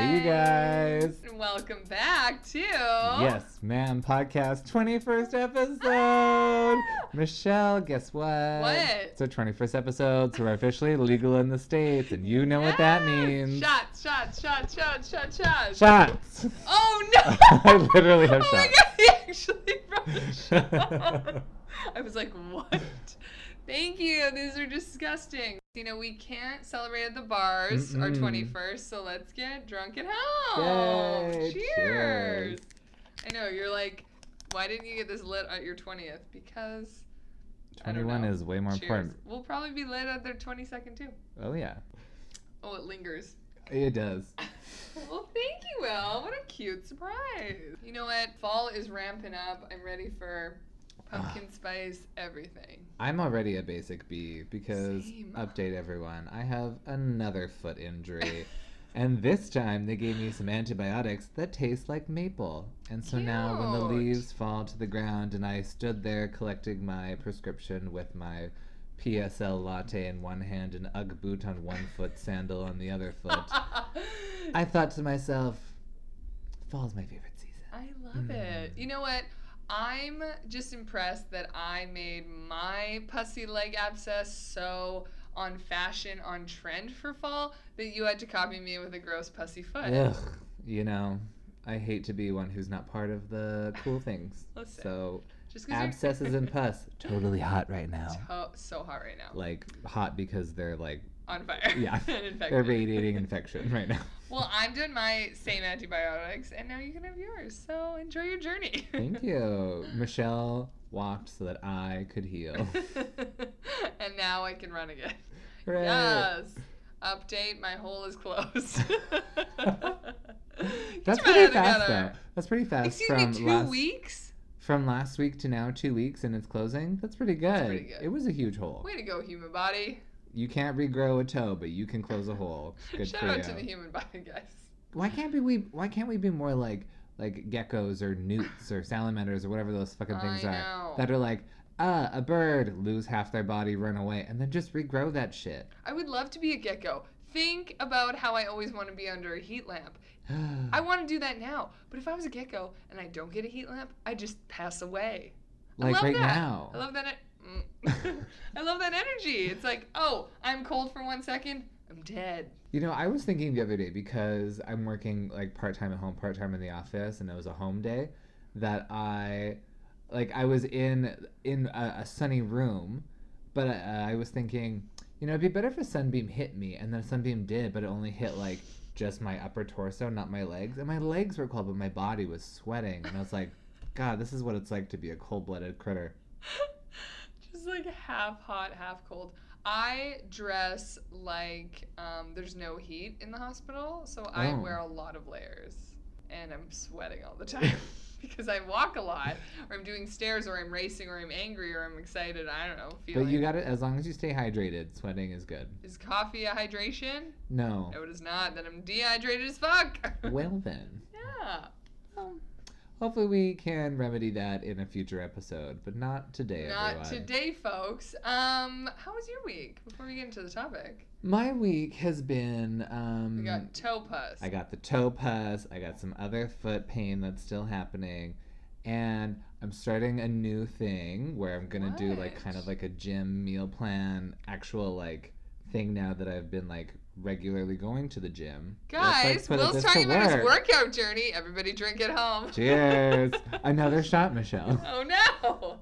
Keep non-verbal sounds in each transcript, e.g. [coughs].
Hey, you guys. And welcome back to Yes, ma'am. Podcast 21st episode. Ah! Michelle, guess what? What? It's our 21st episode, so we're officially legal in the States, and you know what that means. Shots, shots, shots, shots, shots, shots. Shots. Oh [laughs] no! I literally have oh my god, [laughs] he actually brought a [laughs] shot. I was like, what? Thank you. These are disgusting. You know, we can't celebrate at the bars our Mm-mm. 21st, so let's get drunk at home. Yay, Cheers. cheers. I know, you're like, why didn't you get this lit at your 20th? Because. I don't 21 know. is way more Cheers. important. We'll probably be lit at their 22nd too. Oh, yeah. Oh, it lingers. It does. [laughs] well, thank you, Will. What a cute surprise. You know what? Fall is ramping up. I'm ready for pumpkin ah. spice everything. I'm already a basic B because, Same. update everyone, I have another foot injury. [laughs] and this time they gave me some antibiotics that taste like maple. And so now when the leaves fall to the ground and I stood there collecting my prescription with my PSL latte in one hand and Ugg boot on one foot, sandal on the other foot, [laughs] I thought to myself, fall's my favorite season. I love hmm. it. You know what? I'm just impressed that I made my pussy leg abscess so on fashion, on trend for fall, that you had to copy me with a gross pussy foot. Ugh, you know, I hate to be one who's not part of the cool things. [laughs] Listen, So abscesses and [laughs] pus, totally hot right now. so, so hot right now. Like hot because they're like on fire. Yeah. [laughs] they're radiating infection right now. [laughs] Well, I'm doing my same antibiotics, and now you can have yours. So enjoy your journey. [laughs] Thank you. Michelle walked so that I could heal. and now I can run again. Hooray. Yes. Update: My hole is closed. That's pretty fast together. though. That's pretty fast Excuse from me, two last weeks? from last week to now, two weeks and it's closing. That's pretty good. pretty good. It was a huge hole. Way to go, human body. You can't regrow a toe, but you can close a hole. [laughs] Good Shout for out you. to the human body, guys. Why can't be we? Why can't we be more like like geckos or newts or salamanders or whatever those fucking things I are know. that are like ah a bird lose half their body run away and then just regrow that shit. I would love to be a gecko. Think about how I always want to be under a heat lamp. [sighs] I want to do that now. But if I was a gecko and I don't get a heat lamp, I just pass away. I like love right that. now. I love that. Mm. [laughs] I love that energy. It's like, oh, I'm cold for one second, I'm dead. You know, I was thinking the other day because I'm working like part time at home, part time in the office, and it was a home day. That I, like, I was in in a, a sunny room, but uh, I was thinking, you know, it'd be better if a sunbeam hit me, and then a sunbeam did, but it only hit like just my upper torso, not my legs, and my legs were cold, but my body was sweating, and I was like, [laughs] God, this is what it's like to be a cold blooded critter. [laughs] Like half hot, half cold. I dress like um, there's no heat in the hospital, so I Oh. wear a lot of layers, and I'm sweating all the time [laughs] because I walk a lot, or I'm doing stairs, or I'm racing, or I'm angry, or I'm excited. I don't know. Feeling. But you got it as long as you stay hydrated. Sweating is good. Is coffee a hydration? No. No, it is not. Then I'm dehydrated as fuck. [laughs] Well then. yeah. Hopefully, we can remedy that in a future episode, but not today, Not everyone. today, folks. Um, how was your week? Before we get into the topic, My week has been. Um, we got toe pus. I got the toe pus. I got some other foot pain that's still happening, and I'm starting a new thing where I'm gonna do like kind of like a gym meal plan, actual like thing now that I've been like regularly going to the gym. Let's, like, Guys, Will's talking about his workout journey. Everybody drink at home. Cheers! [laughs] Another shot, Michelle. oh no.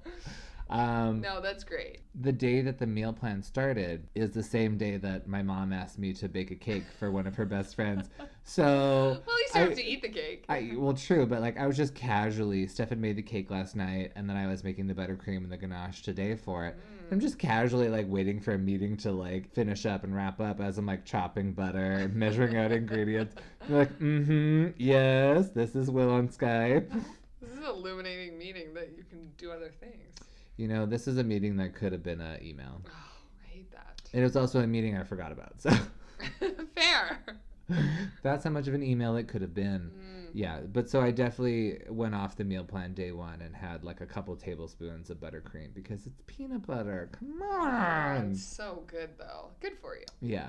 Um, No, that's great. the day that the meal plan started is the same day that my mom asked me to bake a cake for one of her best friends. [laughs] So Well, at least you I- have to eat the cake. I well true, but like I was just casually Stefan made the cake last night and then I was making the buttercream and the ganache today for it. Mm. I'm just casually like waiting for a meeting to like finish up and wrap up as I'm like chopping butter and measuring out ingredients. [laughs] They're like, mm-hmm, yes, this is Will on Skype. [laughs] This is an illuminating meeting that you can do other things. You know, this is a meeting that could have been an email. Oh, I hate that. It was also a meeting I forgot about. So [laughs] Fair. [laughs] that's how much of an email it could have been. Mm. Yeah, but so I definitely went off the meal plan day one and had like a couple tablespoons of buttercream because it's peanut butter. Come on. It's so good though. Good for you. Yeah.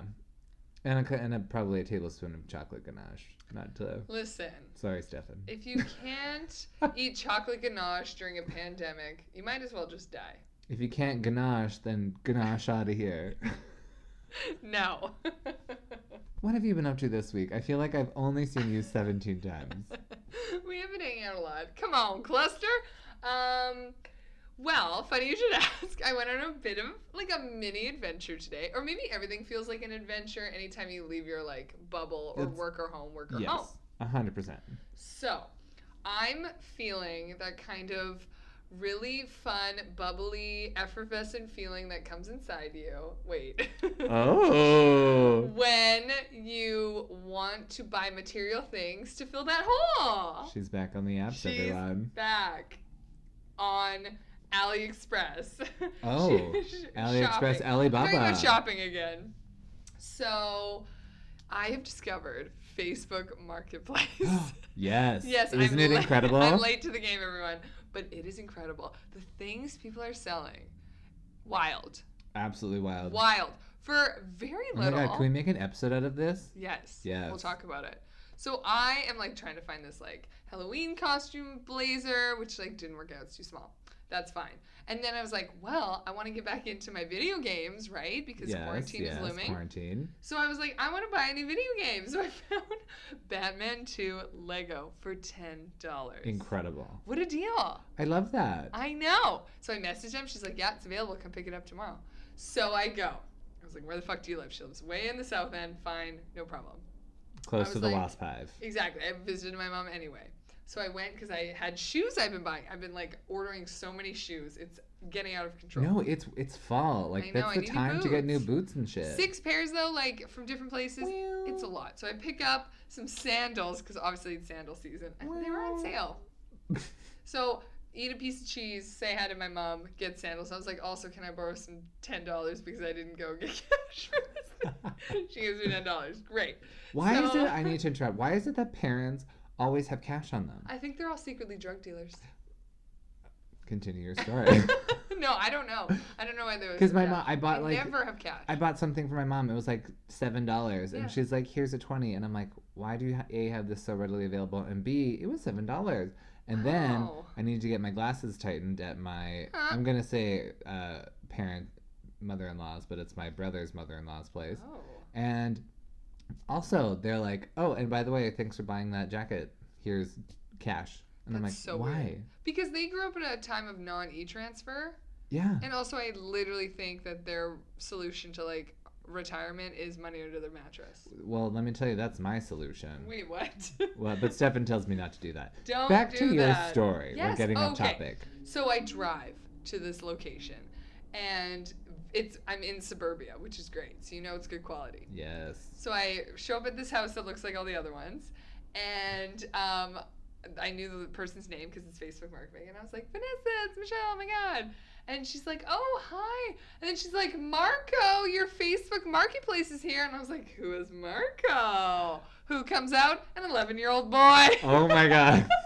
And a, and a, probably a tablespoon of chocolate ganache. Not to. Listen, Sorry, Stefan. if you can't [laughs] eat chocolate ganache during a pandemic, you might as well just die. If you can't ganache, then ganache out of here. [laughs] No. [laughs] What have you been up to this week? I feel like I've only seen you 17 times. we have been hanging out a lot. Come on, cluster. Um, well, funny you should [laughs] ask. I went on a bit of like a mini adventure today, or maybe everything feels like an adventure anytime you leave your like bubble or It's- work or home, work or home. Yes, 100%. So, I'm feeling that kind of really fun, bubbly, effervescent feeling that comes inside you. Wait. Oh. [laughs] when you want to buy material things to fill that hole. She's back on the apps, She's everyone. back on AliExpress. Oh, [laughs] AliExpress shopping. Talking Alibaba. about shopping again. So, I have discovered Facebook Marketplace. [gasps] yes. [laughs] yes, Isn't I'm it la- incredible? I'm late to the game, everyone, but it is incredible. The things people are selling, wild, Absolutely wild. wild for very Oh my little. god, can we make an episode out of this? Yes. Yes. We'll talk about it. So I am like trying to find this like Halloween costume blazer, which like didn't work out. It's too small. That's fine. And then I was like, well, I want to get back into my video games, right? Because yes, quarantine yes, is looming. quarantine. So I was like, I want to buy any video games. [laughs] So I found Batman 2 Lego for ten dollars. Incredible. What a deal! I love that. I know. So I messaged him. She's like, Yeah, it's available. Come pick it up tomorrow. So I go. I was like, Where the fuck do you live? She lives way in the south end. Fine, no problem. Close to the like- Wasp Hive. Exactly. I visited my mom anyway. So I went because I had shoes I've been buying. I've been like ordering so many shoes. It's getting out of control. No, it's it's fall. Like know, that's I the time to get new boots. and shit. Six pairs though, like from different places. Well, It's a lot. So I pick up some sandals because obviously it's sandal season. And they were on sale. [laughs] So eat a piece of cheese, say hi to my mom, get sandals. I was like, also, can I borrow some ten dollars because I didn't go get [laughs] cash for this? [laughs] she gives me ten dollars. Great. Why is it? I need to interrupt. Why is it that parents always have cash on them? I think they're all secretly drug dealers. Continue your [laughs] story. no, I don't know. I don't know why there was. Because my mom, I bought I like never have cash. I bought something for my mom. It was like seven dollars, Yeah. and she's like, "Here's a 20 and I'm like, "Why do you ha- a have this so readily available?" And b, it was seven dollars. And then Oh. I needed to get my glasses tightened at my. Huh. I'm gonna say uh, parent, mother-in-law's, but it's my brother's mother-in-law's place. Oh. And also, they're like, "Oh, and by the way, thanks for buying that jacket. Here's cash." And I'm like, so "Why?" weird. Because they grew up in a time of non e transfer. Yeah. And also, I literally think that their solution to like retirement is money under their mattress. Well, let me tell you, that's my solution. Wait, what? [laughs] Well, but Stefan tells me not to do that. Don't Back do to your that. story. We're Yes, getting off okay. topic. So I drive to this location, and it's I'm in suburbia, which is great. So you know it's good quality. Yes. So I show up at this house that looks like all the other ones, and um, I knew the person's name because it's Facebook marketing, and I was like, Vanessa, it's Michelle. Oh my god! And she's like, Oh hi! And then she's like, Marco, your Facebook marketplace is here, and I was like, Who is Marco? Who comes out? An 11 year old boy. Oh my god. [laughs]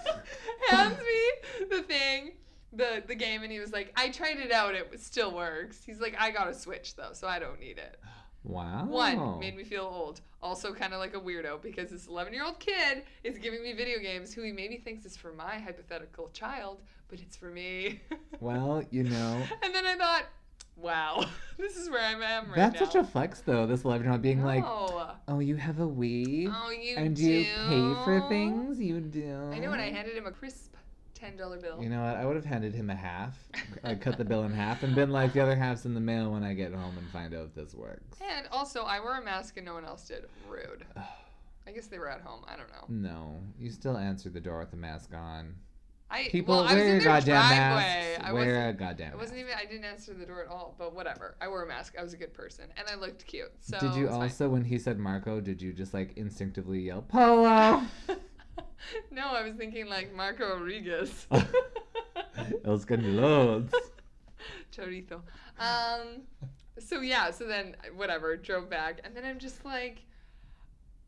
hands me the thing, the the game, and he was like, "I tried it out. It still works." He's like, "I got a Switch though, so I don't need it." Wow. One made me feel old. Also, kind of like a weirdo because this 11 year old kid is giving me video games who he maybe thinks is for my hypothetical child, but it's for me. [laughs] Well, you know, and then I thought, wow, [laughs] this is where I am right now. that's now. such a flex though. This 11 year old being like, No. oh, you have a Wii? oh, you and do. you pay for things? You do. I know, and I handed him a crisp $10 bill. You know what? I would have handed him a half. I cut the bill in half and been like, the other half's in the mail when I get home and find out if this works. And also, I wore a mask and no one else did. Rude. I guess they were at home. I don't know. No, you still answer the door with the mask on. I People well, I was wear in your goddamn driveway. masks. I wear a goddamn I wasn't mask. even. I didn't answer the door at all. But whatever. I wore a mask. I was a good person, and I looked cute. So did you it's fine. also, when he said Marco, did you just like instinctively yell Polo? [laughs] [laughs] no, I was thinking like Marco Rodriguez. [laughs] Els Candelotes. [laughs] Chorito. Um. So yeah. So then whatever. Drove back, and then I'm just like,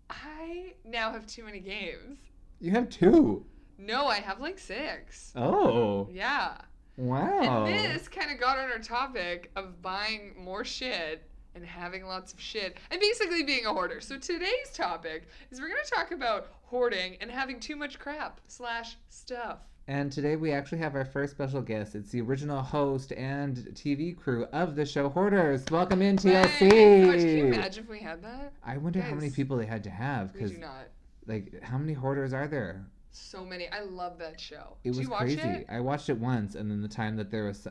I now have too many games. You have two. No, I have like six. Oh, Yeah. wow. And this kind of got on our topic of buying more shit and having lots of shit and basically being a hoarder. So today's topic is we're gonna talk about hoarding and having too much crap slash stuff. And today we actually have our first special guest. It's the original host and TV crew of the show Hoarders. Welcome in TLC. much. Can you imagine if we had that? I wonder how many people they had to have We because, do not. like, how many hoarders are there? So many. I love that show. It Did was you watch crazy. it? I watched it once, and then the time that there was,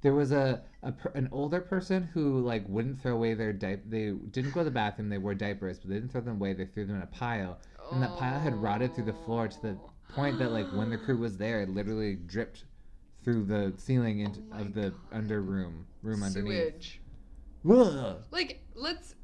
there was a, a per- an older person who like wouldn't throw away their diaper. They didn't go to the bathroom. They wore diapers, but they didn't throw them away. They threw them in a pile, and that pile had rotted through the floor to the point that like when the crew was there, it literally dripped through the ceiling into, Oh of the God. under room room underneath. Sewage. Ugh. Like let's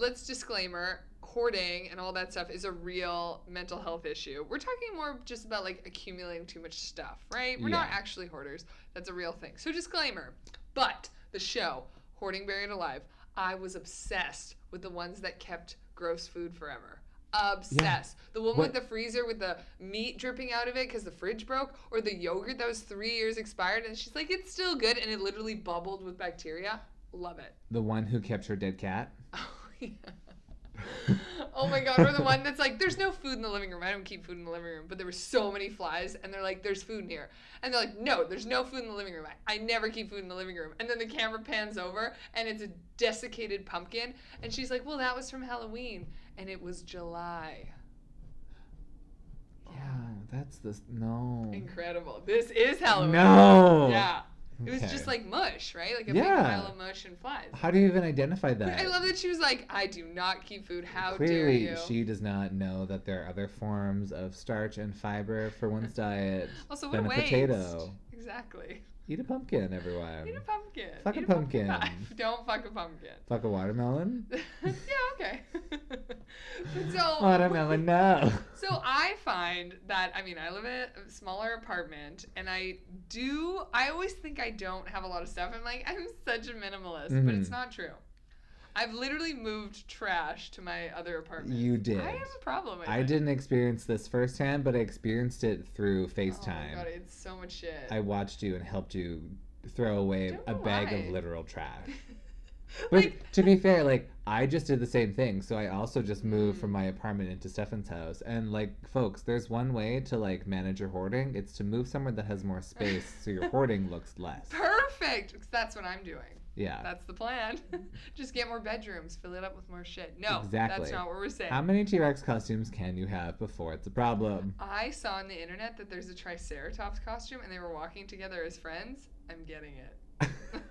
let's disclaimer hoarding and all that stuff is a real mental health issue. We're talking more just about like accumulating too much stuff, right? We're not actually hoarders. That's a real thing. So disclaimer. But the show Hoarding Buried Alive, I was obsessed with the ones that kept gross food forever. Obsessed. The one with the freezer with the meat dripping out of it because the fridge broke, or the yogurt that was three years expired, and she's like, it's still good, and it literally bubbled with bacteria. Love it. The one who kept her dead cat. [laughs] Oh, yeah. oh my god, or the one that's like, there's no food in the living room. I don't keep food in the living room, but there were so many flies, and they're like, there's food in here. And they're like, no, there's no food in the living room. I, I never keep food in the living room. And then the camera pans over, and it's a desiccated pumpkin. And she's like, well, that was from Halloween, and it was July. Oh, that's the no. Incredible. This is Halloween. No. Yeah. It was Okay. just like mush, right? Like a Yeah. big pile of mush and flies. How do you even identify that? I love that she was like, I do not keep food. How dare Clearly, you? she does not know that there are other forms of starch and fiber for one's [laughs] diet Also, what than a a waste. potato. Exactly. Eat a pumpkin, everyone. Eat a pumpkin. Fuck a Eat pumpkin. pie. [laughs] Don't fuck a pumpkin. Fuck a watermelon. [laughs] yeah, okay. [laughs] so, Watermelon, no. so I find that I mean I live in a smaller apartment, and I do. I always think I don't have a lot of stuff. I'm like I'm such a minimalist, but it's Mhm. not true. I've literally moved trash to my other apartment. You did. I have a problem. I, didn't experience this firsthand, but I experienced it through FaceTime. Oh my god, it's so much shit. I watched you and helped you throw away a bag why. of literal trash. [laughs] But like to be fair, like I just did the same thing. So I also just moved Mm. from my apartment into Stefan's house. And like folks, there's one way to like manage your hoarding. It's to move somewhere that has more space so your [laughs] hoarding looks less. perfect. That's what I'm doing. Yeah. That's the plan. [laughs] Just get more bedrooms, fill it up with more shit. No, Exactly. that's not what we're saying. How many T-Rex costumes can you have before it's a problem? I saw on the internet that there's a Triceratops costume and they were walking together as friends. I'm getting it. [laughs] [laughs]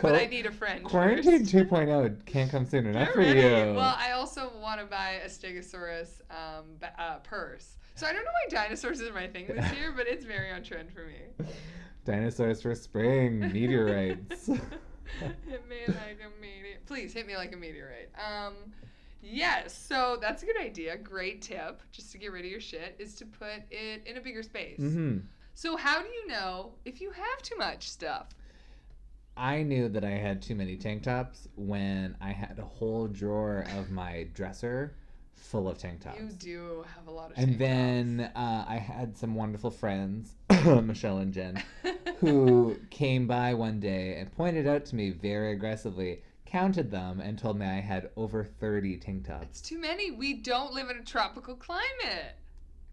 but I need a friend. Quarantine first. 2.0 can't come soon enough for you. Well, I also want to buy a Stegosaurus um, uh, purse. So I don't know why dinosaurs is my thing this year, but it's very on trend for me. Dinosaurs for spring, meteorites. [laughs] hit me like a meteorite. Please hit me like a meteorite. Um, yes. So that's a good idea. Great tip, just to get rid of your shit, is to put it in a bigger space. hmm So how do you know if you have too much stuff? I knew that I had too many tank tops when I had a whole drawer of my dresser full of tank tops. You do have a lot of. and then uh, I had some wonderful friends, [coughs] Michelle and Jen, who [laughs] came by one day and pointed out to me very aggressively, counted them, and told me I had over 30 tank tops. It's too many. We don't live in a tropical climate.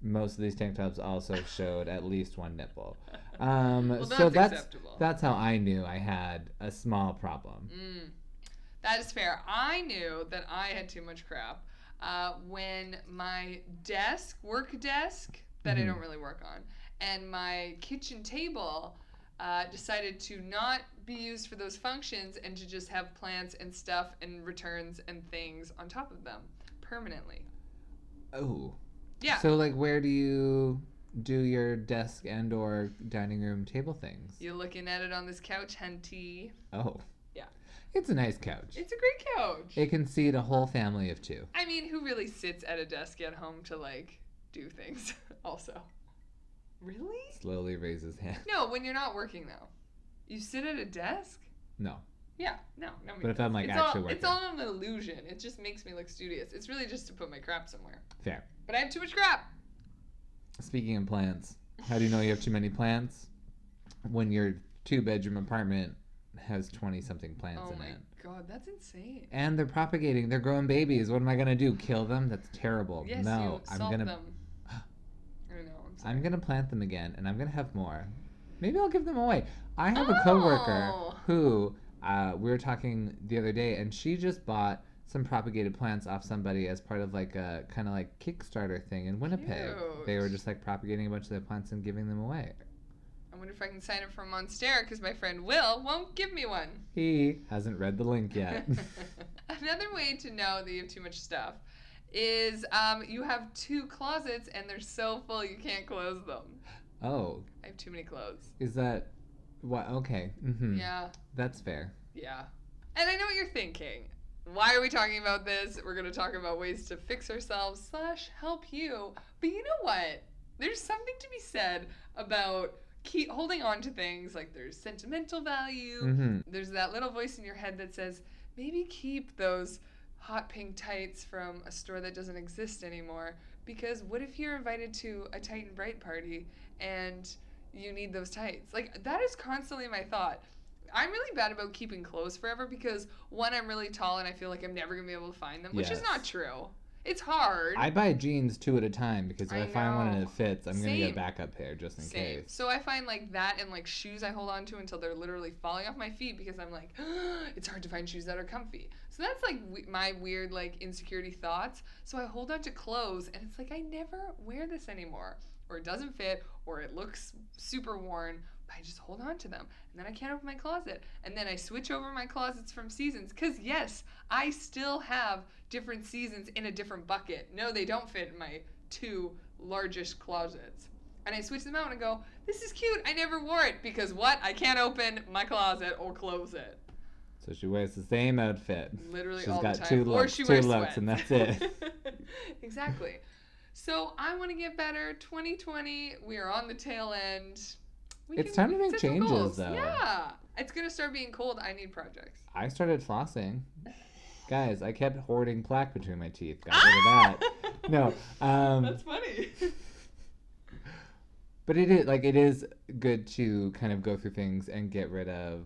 Most of these tank tops also [laughs] showed at least one nipple. [laughs] Um, Well, so that's that's acceptable. that's how I knew I had a small problem. Mm, that is fair. I knew that I had too much crap uh, when my desk, work desk, that I Mhm. don't really work on, and my kitchen table uh, decided to not be used for those functions and to just have plants and stuff and returns and things on top of them permanently. Oh. Yeah. So like, where do you do your desk and or dining room table things? You're looking at it on this couch, hunty. Oh. It's a nice couch. It's a great couch. It can seat a whole family of two. I mean, who really sits at a desk at home to like do things? [laughs] also, really? Slowly raises hand. No, when you're not working though, you sit at a desk. No. Yeah, no, no. But if I'm, like, it's actually all, it's all an illusion. It just makes me look studious. It's really just to put my crap somewhere. Fair. But I have too much crap. Speaking of plants, how do you know you have too many plants? When your two bedroom apartment has 20 something plants oh in my it. god, that's insane. And they're propagating, they're growing babies. What am I going to do? Kill them? That's terrible. Yes, no, you I'm going to them. [gasps] I know. I'm sorry. I'm going to plant them again and I'm going to have more. Maybe I'll give them away. I have a coworker Oh. who uh, we were talking the other day and she just bought some propagated plants off somebody as part of like a kind of like Kickstarter thing in Winnipeg. They were just like propagating a bunch of their plants and giving them away. I wonder if I can sign up for Monstera because my friend Will won't give me one. He hasn't read the link yet. [laughs] Another way to know that you have too much stuff is um, you have two closets and they're so full you can't close them. oh, I have too many clothes. is that what? Okay. hmm Yeah, That's fair. yeah. And I know what you're thinking. Why are we talking about this? We're going to talk about ways to fix ourselves slash help you. But you know what? There's something to be said about keep holding on to things like there's sentimental value. hmm There's that little voice in your head that says, maybe keep those hot pink tights from a store that doesn't exist anymore. Because what if you're invited to a tight and bright party and you need those tights? Like, that is constantly my thought. I'm really bad about keeping clothes forever because, one, I'm really tall and I feel like I'm never going to be able to find them, which is not true. It's hard. I buy jeans two at a time because if I, I find one and it fits, I'm gonna get a backup pair just in Same. case. So I find like that and like shoes I hold on to until they're literally falling off my feet because I'm like, [gasps] it's hard to find shoes that are comfy. So that's like we- my weird like insecurity thoughts. So I hold on to clothes and it's like I never wear this anymore, or it doesn't fit, or it looks super worn. I just hold on to them, and then I can't open my closet, and then I switch over my closets from seasons. Cause yes, I still have different seasons in a different bucket. No, they don't fit in my two largest closets and I switch them out and go, this is cute. I never wore it because what? I can't open my closet or close it. So she wears the same outfit. Literally She's all got the time. two or looks, she two wears looks, and that's it. [laughs] exactly. So I want to get better. 2020, we are on the tail end. We It's time to make changes, goals. though. Yeah. It's going to start being cold. I need projects. I started flossing. [laughs] Guys, I kept hoarding plaque between my teeth. Got rid of that. No, um, That's funny. [laughs] but it is like it is good to kind of go through things and get rid of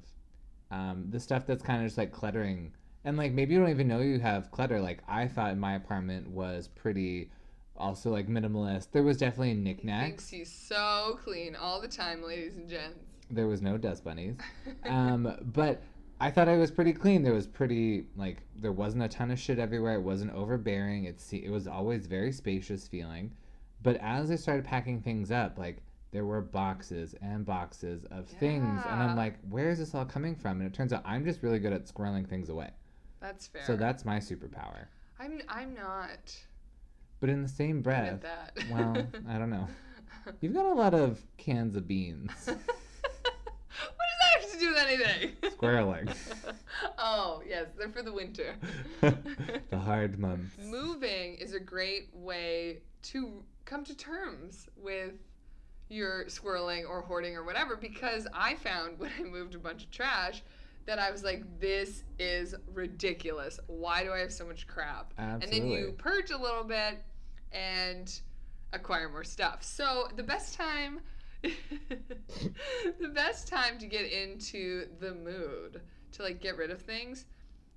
um, the stuff that's kind of just like cluttering. And like maybe you don't even know you have clutter. Like I thought my apartment was pretty, also like minimalist. There was definitely he knickknacks. he's so clean all the time, ladies and gents. There was no dust bunnies. [laughs] um, but I thought I was pretty clean. There was pretty like there wasn't a ton of shit everywhere. It wasn't overbearing. It it was always very spacious feeling. But as I started packing things up, like there were boxes and boxes of things, and I'm like, where is this all coming from? And it turns out I'm just really good at squirreling things away. That's fair. So that's my superpower. I'm I'm not But in the same breath, well, [laughs] I don't know. [laughs] You've got a lot of cans of beans. [laughs] what does that have to do with anything? Squirreling. oh, yes, they're for the winter. the hard months. Moving is a great way to come to terms with your squirreling or hoarding or whatever because I found when I moved a bunch of trash that I was like, this is ridiculous. Why do I have so much crap? Absolutely. And then you purge a little bit and acquire more stuff. So the best time [laughs] the best time to get into the mood to like get rid of things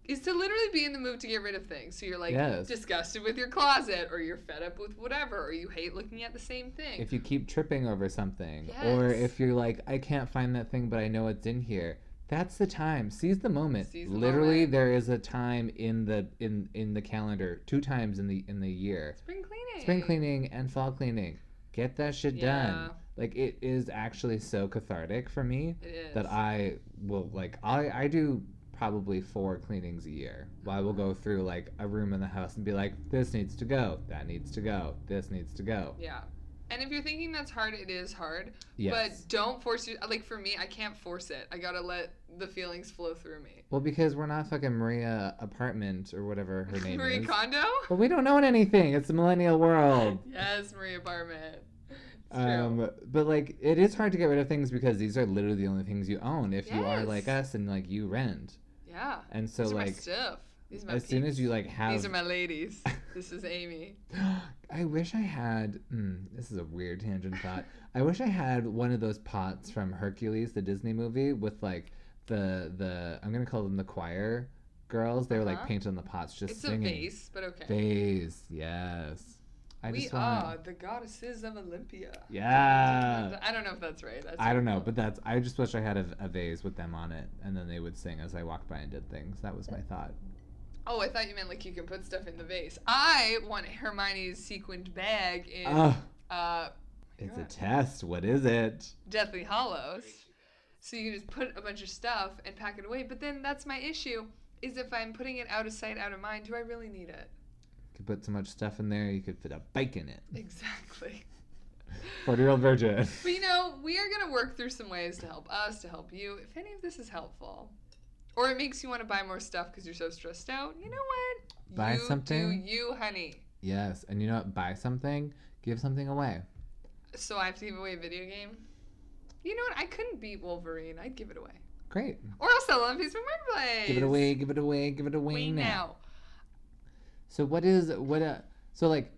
is to literally be in the mood to get rid of things. So you're like Yes. disgusted with your closet or you're fed up with whatever or you hate looking at the same thing. if you keep tripping over something or if you're like i can't find that thing but i know it's in here that's the time seize the moment Seize the literally moment. there is a time in the in in the calendar two times in the in the year spring cleaning. spring cleaning and fall cleaning get that shit Yeah. done like it is actually so cathartic for me It is. that i will like i i do probably four cleanings a year i will go uh-huh. through like a room in the house and be like this needs to go that needs to go this needs to go Yeah. And if you're thinking that's hard, it is hard. yes But don't force it. Like for me, I can't force it. I gotta let the feelings flow through me. Well, because we're not fucking Maria Apartment or whatever her [laughs] name Marie is. Kondo? Well, we don't own anything. It's a millennial world. [laughs] Yes, Marie Apartment. Um, but like, it is hard to get rid of things because these are literally the only things you own. If you are like us and like you rent, yeah. and so These like, stuff. These are my as soon as you like have, These are my ladies. this is Amy. [gasps] I wish I had. Mm, this is a weird tangent thought. I wish I had one of those pots from Hercules, the Disney movie, with like the the I'm gonna call them the choir girls. They were like Uh-huh. painted on the pots, just it's singing. a vase, but okay. Vase, yes. I we just want. are the goddesses of Olympia. Yeah. I don't know if that's right. That's I don't know, but that's. I just wish I had a, a vase with them on it, and then they would sing as I walked by and did things. That was my thought. Oh, I thought you meant like you can put stuff in the vase. I want Hermione's sequined bag in Oh, uh, it's a test. What is it? Deathly Hallows. So you can just put a bunch of stuff and pack it away. But then that's my issue: is if I'm putting it out of sight, out of mind, do I really need it? You could put so much stuff in there, you could fit a bike in it. Exactly. [laughs] Forty year old virgin. But you know, we are gonna work through some ways to help us, to help you. If any of this is helpful, or it makes you want to buy more stuff because you're so stressed out, you know what? Buy you something? Do you, honey? Yes, and you know what? Buy something, give something away. So I have to give away a video game. You know what? I couldn't beat Wolverine. I'd give it away, Great. or I'll sell it on Facebook Marketplace. Give it away. Give it away. Give it away Wait now. now. So what is what? Uh, so like,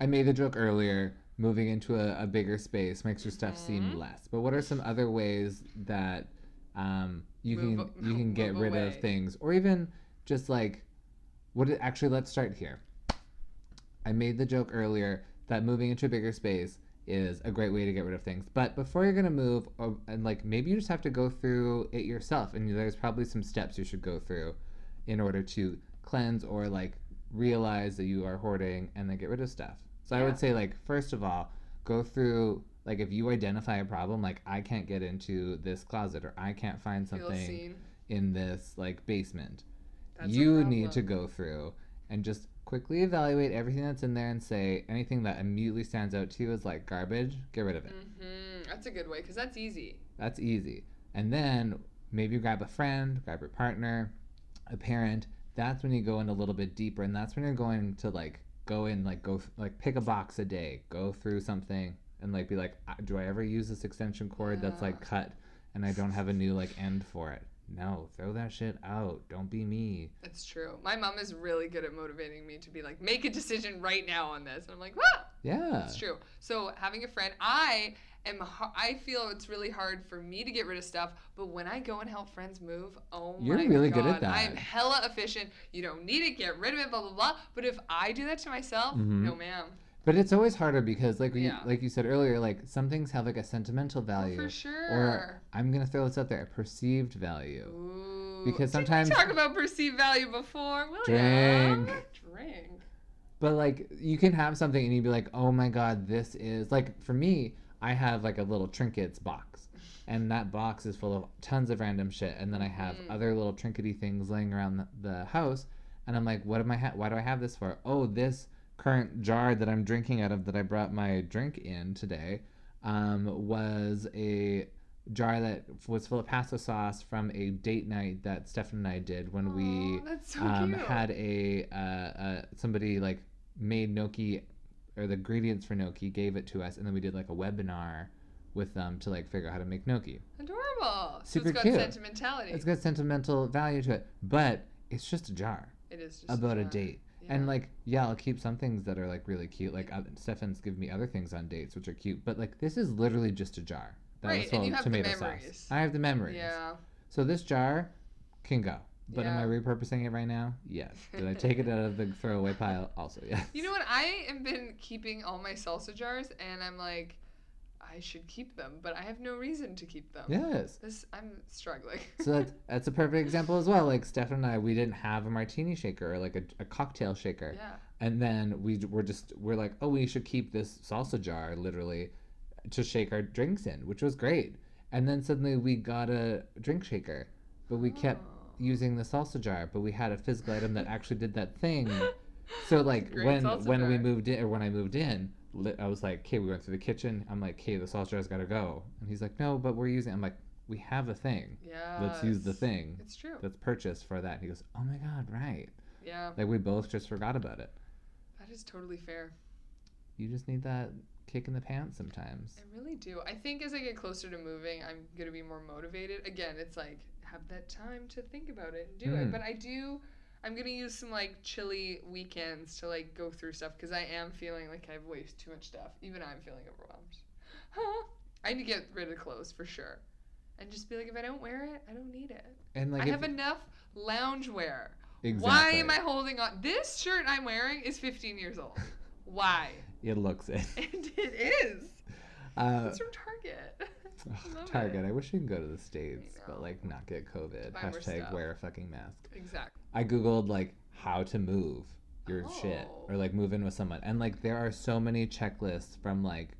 I made the joke earlier. Moving into a, a bigger space makes your stuff seem Mhm. less. But what are some other ways that um, you Move can you can [laughs] get rid away. of things, or even just like, what? it- Actually, let's start here. I made the joke earlier that moving into a bigger space is a great way to get rid of things. But before you're gonna move, or, and like maybe you just have to go through it yourself, and there's probably some steps you should go through in order to cleanse or like realize that you are hoarding and then get rid of stuff. So I would say like first of all, go through like if you identify a problem like I can't get into this closet or I can't find something in this like basement That's you need to go through and just quickly evaluate everything that's in there and say anything that immediately stands out to you is like garbage, get rid of it. Mm-hmm. That's a good way because that's easy. That's easy. And then maybe you grab a friend, grab your partner, a parent. That's when you go in a little bit deeper, and that's when you're going to like go in, like go like pick a box a day, go through something, and like be like, "Uh, do I ever use this extension cord that's like cut, and I don't have a new like end for it? No, throw that shit out. Don't be me. That's true. My mom is really good at motivating me to be like, make a decision right now on this. And I'm like, what? Yeah. It's true. So having a friend, I am. I feel it's really hard for me to get rid of stuff, but when I go and help friends move, oh You're my really god, good at that. I am hella efficient. You don't need it. Get rid of it. Blah blah blah. But if I do that to myself, Mhm. no ma'am. But it's always harder because, like you, like you said earlier, like some things have like a sentimental Oh, value, for sure. or I'm gonna throw this out there, a perceived value. Ooh. because sometimes sometimes- we talk about perceived value before. William? Drink. Drink. But like you can have something and you'd be like, oh my god, this is like for me, I have like a little trinkets box, and that box is full of tons of random shit, and then I have Mhm. other little trinkety things laying around the, the house, and I'm like, what am I? Ha- why do I have this for? Oh, this current jar that I'm drinking out of that I brought my drink in today, um, was a jar that was full of pasta sauce from a date night that Stefan and I did when we so um, had a uh, uh, somebody like made gnocchi or the ingredients for gnocchi gave it to us and then we did like a webinar with them to like figure out how to make gnocchi Adorable. So Super it's got cute. sentimentality. it's got sentimental value to it but it's just a jar It is just about a jar. date Yeah. and like yeah i'll keep some things that are like really cute like uh, stefan's give me other things on dates which are cute but like this is literally just a jar that Right, was and full you of have the tomato sauce memories. i have the memories Yeah. so this jar can go but am i repurposing it right now yes did i take it out of the throwaway pile also yes You know what? I have been keeping all my salsa jars, and I'm like, I should keep them, but I have no reason to keep them. Yes. This I'm struggling. [laughs] So that's, that's a perfect example as well. Like Stefan and I, we didn't have a martini shaker or like a, a cocktail shaker. yeah. And then we were just, we're like, oh, we should keep this salsa jar literally to shake our drinks in, which was great. And then suddenly we got a drink shaker, but we kept Oh. using the salsa jar, but we had a physical item that actually did that thing. [laughs] So like when when we moved in or when I moved in, li- I was like, "Okay, we went through the kitchen." I'm like, "Okay, the salsa jar's got to go," and he's like, "No, but we're using." I'm like, "We have a thing. Yeah. Let's use the thing It's true. that's purchased for that." He goes, "Oh my god, right!" Yeah. Like we both just forgot about it. That is totally fair. You just need that kick in the pants sometimes. I really do. I think as I get closer to moving, I'm gonna be more motivated. Again, it's like have that time to think about it and do Mm. it. But I do. I'm gonna use some like chilly weekends to like go through stuff because I am feeling like I have wasted too much stuff. Even I'm feeling overwhelmed. Huh? [laughs] I need to get rid of clothes for sure. and just be like, if I don't wear it, I don't need it. And like I have enough loungewear. exactly. Why am I holding on? This shirt I'm wearing is 15 years old. Why? [laughs] It looks it. [laughs] And it is. Uh, It's from Target. ugh, love Target. it. I wish we could go to the states, but like not get COVID. Hashtag wear a fucking mask. Exactly. I googled like how to move your shit Oh. or like move in with someone, and like there are so many checklists from like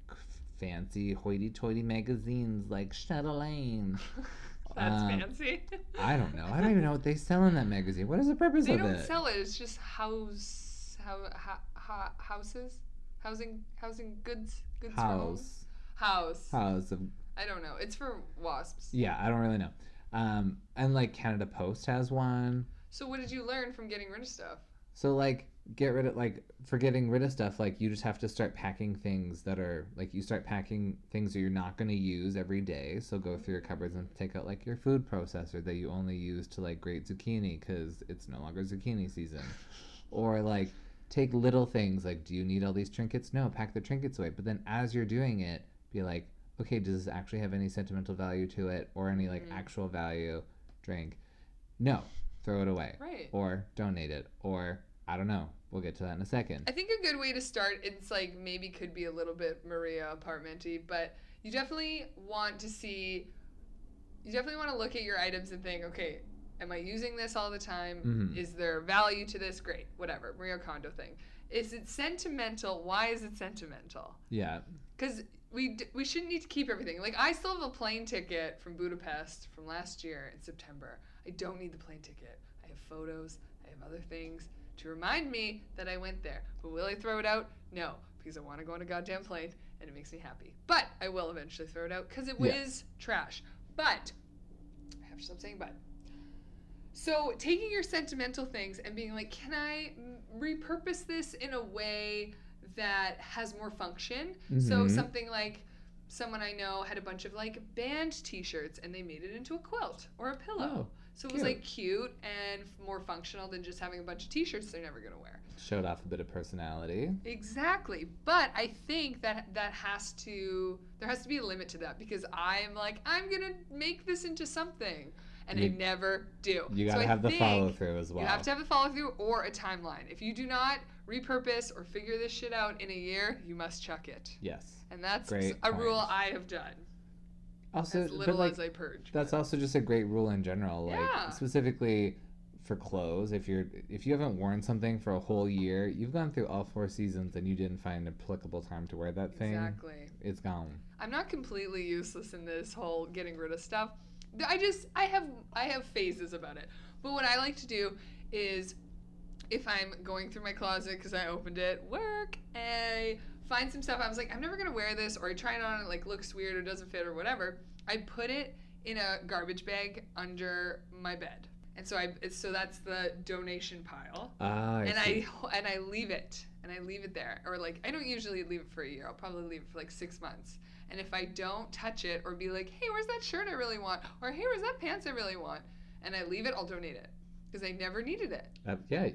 fancy hoity-toity magazines like Chatelaine. [laughs] That's Um, fancy. I don't know. I don't even know what they sell in that magazine. What is the purpose they of it? They don't sell it. It's just house, how, ha, ha, houses, housing, housing goods, goods. House, House. house of I don't know. It's for wasps. yeah. I don't really know. Um, and like Canada Post has one. So what did you learn from getting rid of stuff? So like get rid of like for getting rid of stuff like you just have to start packing things that are like you start packing things that you're not going to use every day. So go through your cupboards and take out like your food processor that you only use to like grate zucchini cuz it's no longer zucchini season. [laughs] or like take little things like do you need all these trinkets? No, pack the trinkets away. But then as you're doing it, be like, okay, does this actually have any sentimental value to it or any like Mhm. actual value? Drink. No, throw it away Right. or donate it or I don't know. We'll get to that in a second. I think a good way to start, it's like maybe could be a little bit Maria apartmenty, but you definitely want to see, you definitely want to look at your items and think, okay, am I using this all the time? Mhm. Is there value to this? Great, whatever. Maria Kondo thing. Is it sentimental? Why is it sentimental? Yeah. Because we d- we shouldn't need to keep everything. Like I still have a plane ticket from Budapest from last year in September. I don't need the plane ticket. I have photos. I have other things to remind me that I went there. But will I throw it out? No, because I want to go on a goddamn plane and it makes me happy. But I will eventually throw it out because it Yeah. is trash. But I have to stop saying but. So taking your sentimental things and being like, can I repurpose this in a way that has more function? So Mhm. something like someone I know had a bunch of like band T-shirts and they made it into a quilt or a pillow. Oh, so it was like cute and more functional than just having a bunch of T-shirts they're never gonna wear. Showed off a bit of personality. Exactly, but I think that that has to there has to be a limit to that because I'm like I'm gonna make this into something, and I never do. You So gotta I have the follow through as well. you have to have a follow through or a timeline. If you do not repurpose or figure this shit out in a year, you must chuck it. yes. And that's Great a rule. I have done. Also, as but little like as I purge. that's but- also just a great rule in general. Like Yeah. specifically for clothes, if you're if you haven't worn something for a whole year, you've gone through all four seasons and you didn't find an applicable time to wear that thing. exactly. It's gone. I'm not completely useless in this whole getting rid of stuff. I just I have I have phases about it. But what I like to do is if I'm going through my closet because I opened it, work, I find some stuff I was like I'm never gonna wear this, or I try it on and it like looks weird or doesn't fit or whatever. I put it in a garbage bag under my bed, and so I so that's the donation pile Ah, I and see. I and I leave it and I leave it there or like I don't usually leave it for a year. I'll probably leave it for like six months. And if I don't touch it or be like, hey, where's that shirt I really want? Or hey, where's that pants I really want? And I leave it, I'll donate it because I never needed it. Uh, yeah.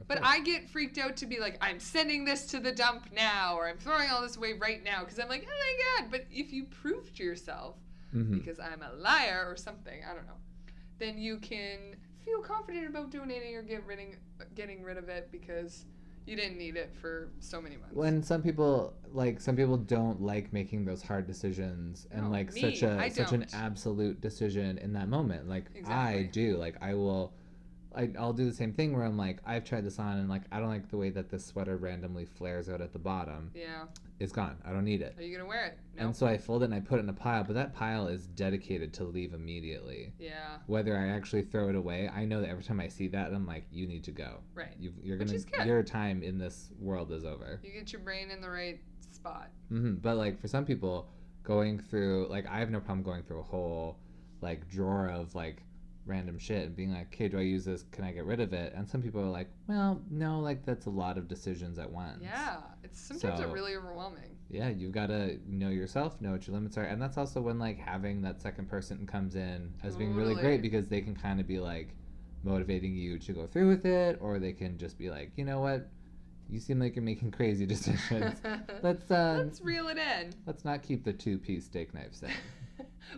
Of But. I get freaked out to be like, I'm sending this to the dump now, or I'm throwing all this away right now because I'm like, oh my god. But if you prove to yourself Mhm. because I'm a liar or something, I don't know, then you can feel confident about donating or get rid getting rid of it because you didn't need it for so many months. when some people like some people don't like making those hard decisions and No, like me, such a such an absolute decision in that moment like i do like i will I, i'll do the same thing where i'm like i've tried this on and like i don't like the way that this sweater randomly flares out at the bottom. Yeah, it's gone. I don't need it. Are you gonna wear it? No. and so i fold it and i put it in a pile but that pile is dedicated to leave immediately. Yeah, whether i actually throw it away i know that every time i see that i'm like you need to go. Right. You've, you're gonna your time in this world is over. You get your brain in the right spot. hmm But like for some people, going through like I have no problem going through a whole like drawer of like random shit and being like, okay, do I use this? Can I get rid of it? And some people are like, well, no, like that's a lot of decisions at once. Yeah, it's sometimes So- really overwhelming. Yeah, you've got to know yourself, know what your limits are, and that's also when like having that second person comes in as being really Totally. great because they can kind of be like motivating you to go through with it, or they can just be like, you know what, you seem like you're making crazy [laughs] decisions. [laughs] Let's uh, Let's reel it in. let's not keep the two piece steak knife set.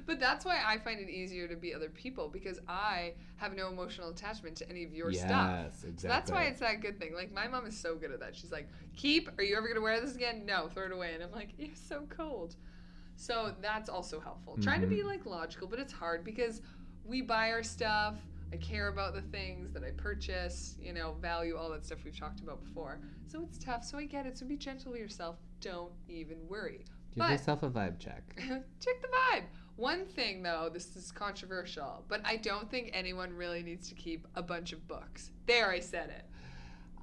But that's why I find it easier to be other people because I have no emotional attachment to any of your stuff. yes, exactly. So that's why it's that good thing. Like my mom is so good at that. She's like, "Keep. Are you ever gonna wear this again? No, throw it away." And I'm like, "You're so cold." So that's also helpful. Trying to be Mhm. like logical, but it's hard because we buy our stuff. I care about the things that I purchase. You know, value all that stuff we've talked about before. So it's tough. So I get it. So be gentle with yourself. Don't even worry. Give but- yourself a vibe check. [laughs] Check the vibe. One thing though, this is controversial, but I don't think anyone really needs to keep a bunch of books. There, I said it.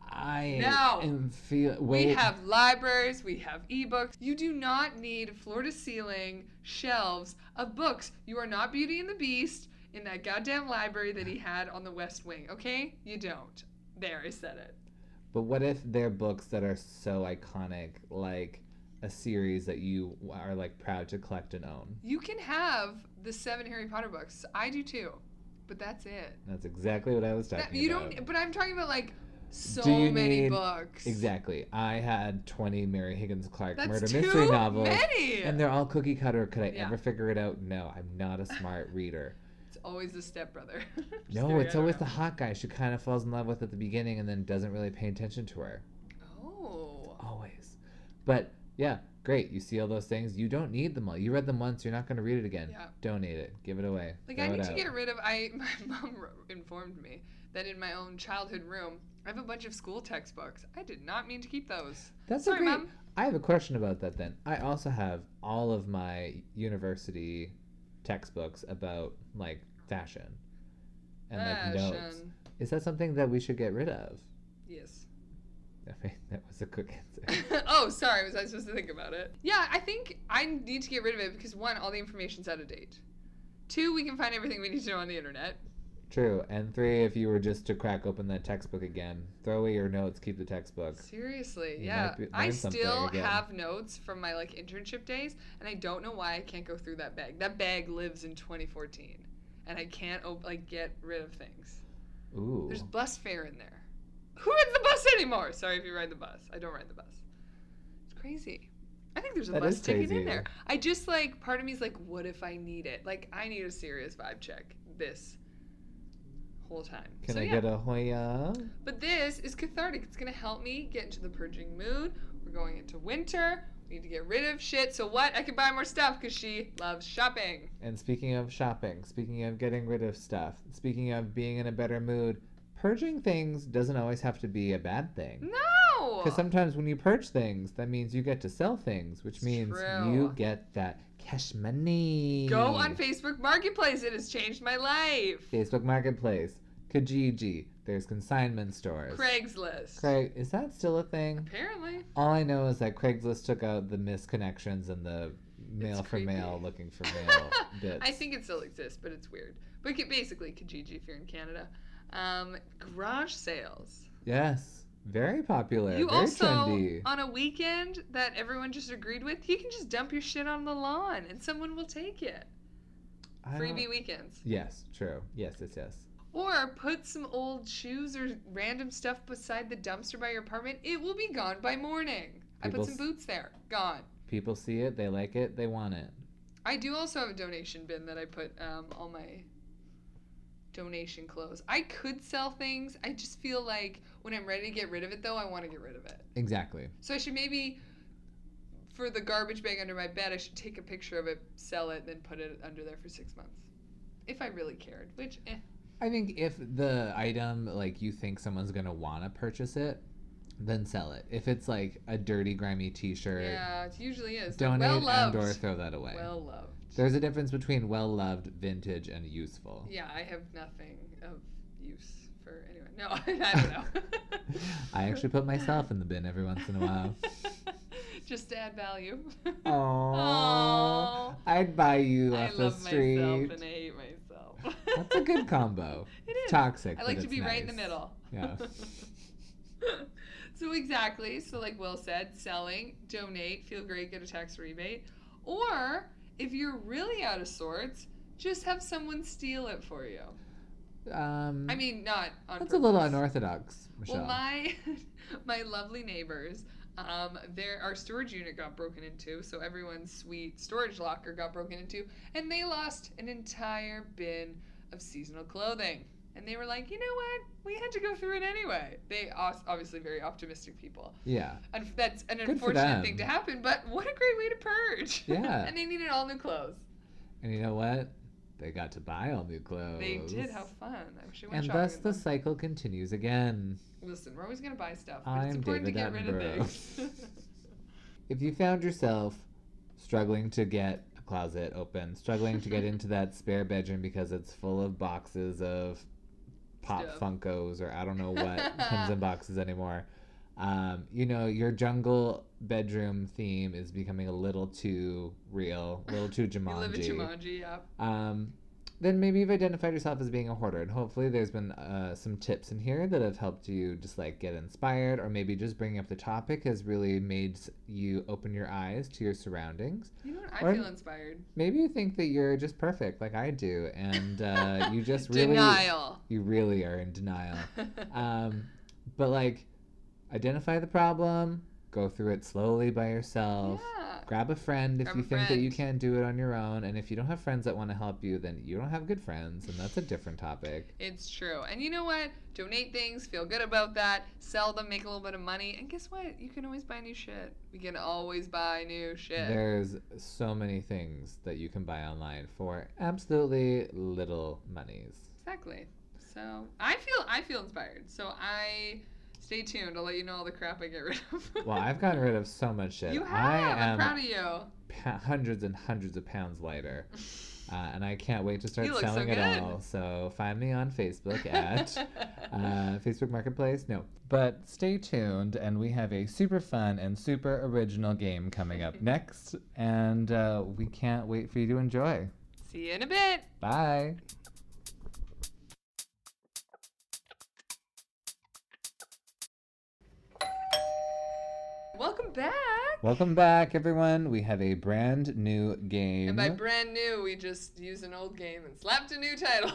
I No. am feel. Wait. We have libraries, we have ebooks. You do not need floor to ceiling shelves of books. You are not Beauty and the Beast in that goddamn library that he had on the West Wing, okay? You don't. There, I said it. But what if they're books that are so iconic, like a series that you are like proud to collect and own? You can have the seven Harry Potter books. I do too. But that's it. That's exactly what I was talking That- you about. don't but I'm talking about like so many need- books. Exactly. I had 20 Mary Higgins Clark That's murder mystery novels. many. And they're all cookie cutter. Could I Yeah. ever figure it out? No, I'm not a smart reader. It's always the stepbrother. [laughs] No, kidding, it's always know. the hot guy she kind of falls in love with at the beginning and then doesn't really pay attention to her. Oh. Always. But yeah, great. You see all those things. You don't need them all. You read them once. You're not going to read it again. Yeah. Donate it. Give it away. Like Throw I need to get rid of I [laughs] my mom informed me that in my own childhood room I have a bunch of school textbooks. I did not mean to keep those. That's Sorry, a great. mom. I have a question about that then. I also have all of my university textbooks about like fashion and like notes. Fashion. Is that something that we should get rid of? Yes. I [laughs] mean, that was a quick answer. [laughs] oh, sorry. Was I supposed to think about it? Yeah, I think I need to get rid of it because one, all the information's out of date. Two, we can find everything we need to know on the internet. True. And three, if you were just to crack open that textbook again, throw away your notes, keep the textbook. Seriously, You yeah. be- I still have notes from my like internship days, and I don't know why I can't go through that bag. That bag lives in 2014, and I can't op- like get rid of things. Ooh. There's bus fare in there. Who rides the bus anymore? Sorry if you ride the bus. I don't ride the bus. It's crazy. I think there's a That bus ticket in there. I just like part of me is like, what if I need it? Like I need a serious vibe check this whole time. Can so, I yeah. get a Hoya? But this is cathartic. It's gonna help me get into the purging mood. We're going into winter. We need to get rid of shit. So what? I can buy more stuff because she loves shopping. And speaking of shopping, speaking of getting rid of stuff, speaking of being in a better mood, purging things doesn't always have to be a bad thing. No. Because sometimes when you purge things, that means you get to sell things, which It's means true. you get that cash money. Go on Facebook Marketplace. It has changed my life. Facebook Marketplace, Kijiji. There's consignment stores. Craigslist. Craig, is that still a thing? Apparently. All I know is that Craigslist took out the misconnections and the mail It's for mail looking for mail [laughs] bits. I think it still exists, but it's weird. But basically, Kijiji if you're in Canada. Um, garage sales. Yes, very popular. you very also, trendy. on a weekend that everyone just agreed with, you can just dump your shit on the lawn and someone will take it. I Freebie weekends. Yes, true. Yes, yes, yes. Or put some old shoes or random stuff beside the dumpster by your apartment. It will be gone by morning. I put some boots there. Gone. People see it, they like it, they want it. I do also have a donation bin that I put um, all my donation clothes. I could sell things. I just feel like when I'm ready to get rid of it, though, I want to get rid of it. Exactly. So I should maybe, for the garbage bag under my bed, I should take a picture of it, sell it, then put it under there for six months. If I really cared, which, eh. I think if the item like you think someone's gonna wanna purchase it, then sell it. If it's like a dirty, grimy T-shirt, Yeah, it usually is. Donate well and or throw that away. well loved. There's a difference between well loved, vintage, and useful. Yeah, I have nothing of use for anyone. No, [laughs] I don't know. [laughs] I actually put myself in the bin every once in a while. [laughs] Just to add value. Oh. I'd buy you I off the street. I love myself and I hate myself. That's a good combo. It is. Toxic. I like to be right in the middle. Yeah. so exactly. So like Will said, selling, donate, feel great, get a tax rebate, or if you're really out of sorts, just have someone steal it for you. Um, I mean, not on that's a little unorthodox, Michelle. Well, my [laughs] my lovely neighbors Um, there, our storage unit got broken into, so everyone's sweet storage locker got broken into, and they lost an entire bin of seasonal clothing. And they were like, you know what? We had to go through it anyway. They os- obviously very optimistic people. Yeah. And that's an Good unfortunate thing to happen, but what a great way to purge. [laughs] Yeah. and they needed all new clothes. And you know what? They got to buy all new clothes. They did have fun. I wish I went And thus the them. cycle continues again. Listen, we're always gonna buy stuff, but I'm it's important David to get rid of things. [laughs] [laughs] If you found yourself struggling to get a closet open, struggling to get into that spare bedroom because it's full of boxes of pop Stuff. Funkos or I don't know what comes in [laughs] boxes anymore. Um, you know, your jungle bedroom theme is becoming a little too real, a little too Jumanji. [laughs] you live in Jumanji. Yeah. um, then maybe you've identified yourself as being a hoarder, and hopefully there's been uh, some tips in here that have helped you just like get inspired, or maybe just bringing up the topic has really made you open your eyes to your surroundings. You know what? I Or- feel inspired. Maybe you think that you're just perfect, like I do, and uh, you [laughs] just really, Denial. you really are in denial. [laughs] Um, but like, identify the problem, go through it slowly by yourself. yeah. Grab a friend if Grab you think that you can't do it on your own. And if you don't have friends that want to help you, then you don't have good friends. And that's a different topic. It's true. And you know what? Donate things, feel good about that, sell them, make a little bit of money, and guess what? You can always buy new shit. We can always buy new shit. There's so many things that you can buy online for absolutely little monies. Exactly. So I feel I feel inspired. So I stay tuned. I'll let you know all the crap I get rid of. [laughs] Well, I've gotten rid of so much shit. You have. I I'm proud of you. pa- hundreds and hundreds of pounds lighter. [laughs] Uh, and I can't wait to start look so selling it all. So find me on Facebook [laughs] at uh, Facebook Marketplace. No. But stay tuned, and we have a super fun and super original game coming up next. And uh, we can't wait for you to enjoy. See you in a bit. Bye. Welcome back. Welcome back, everyone. We have a brand new game. And by brand new, we just used an old game and slapped a new title.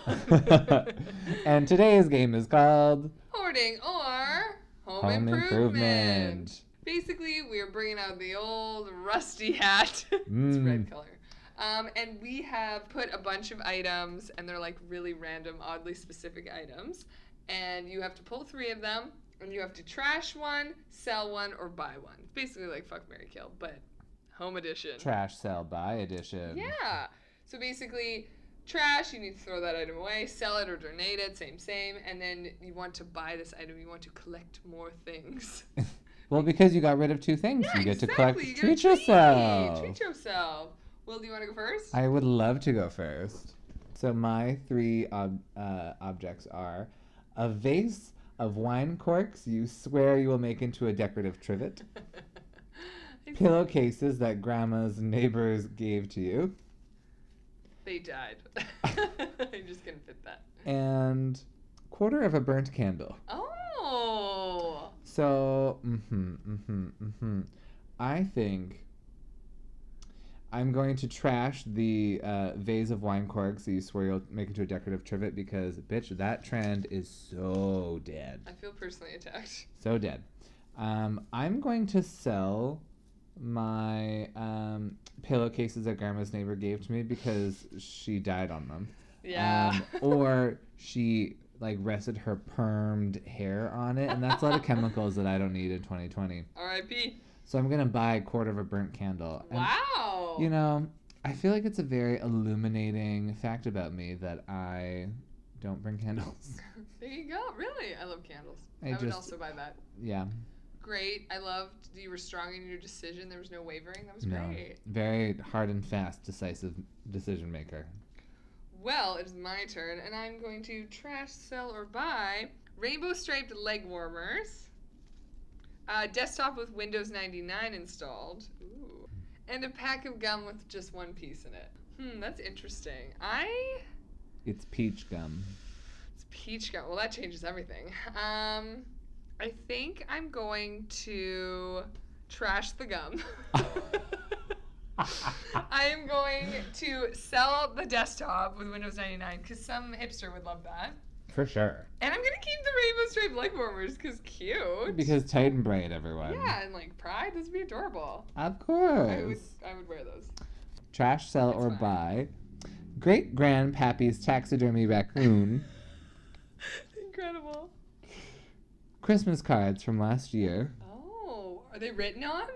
[laughs] and today's game is called Hoarding or home, Home improvement. Improvement. Basically, we are bringing out the old rusty hat. [laughs] it's Mm. red color. Um, and we have put a bunch of items, and they're like really random, oddly specific items. And you have to pull three of them, and you have to trash one, sell one, or buy one. Basically, like fuck Marry Kill, but home edition. Trash Sell Buy Edition. Yeah. So basically, trash, you need to throw that item away, sell it or donate it, same, same. And then you want to buy this item, you want to collect more things. [laughs] Well, because you got rid of two things, Yeah, you get exactly. to collect. You treat treat. yourself. Treat yourself. Will, do you want to go first? I would love to go first. So my three ob- uh, objects are a vase of wine corks you swear you will make into a decorative trivet, [laughs] pillowcases that grandma's neighbors gave to you, They died. [laughs] I just couldn't fit that. and quarter of a burnt candle. Oh. So, mm-hmm, mm-hmm, mm-hmm. I think I'm going to trash the uh, vase of wine corks that you swear you'll make into a decorative trivet because, bitch, that trend is so dead. I feel personally attacked. So dead. Um, I'm going to sell my um, pillowcases that grandma's neighbor gave to me because she died on them. Yeah. Um, [laughs] or she like rested her permed hair on it, and that's a lot of chemicals that I don't need in 2020. R.I.P. So I'm gonna buy a quarter of a burnt candle. And, Wow. You know, I feel like it's a very illuminating fact about me that I don't bring candles. [laughs] There you go. Really, I love candles. I I, would also buy that. yeah, Great. I loved you were strong in your decision. There was no wavering. That was no, great. very hard and fast, decisive decision maker. Well, it is my turn, and I'm going to trash, sell, or buy rainbow striped leg warmers, a desktop with Windows 99 installed, ooh, and a pack of gum with just one piece in it. Hmm, that's interesting. I It's peach gum. it's peach gum. Well, that changes everything. Um, I think I'm going to trash the gum. [laughs] I am going to sell the desktop with Windows 99 because some hipster would love that. For sure. And I'm gonna keep the rainbow striped leg warmers because cute. Because tight and bright, everyone. yeah, and like pride, this would be adorable. Of course. I would I would wear those. Trash, sell, That's or fine. buy. Great grandpappy's taxidermy raccoon. [laughs] Incredible. Christmas cards from last year. Oh, are they written on?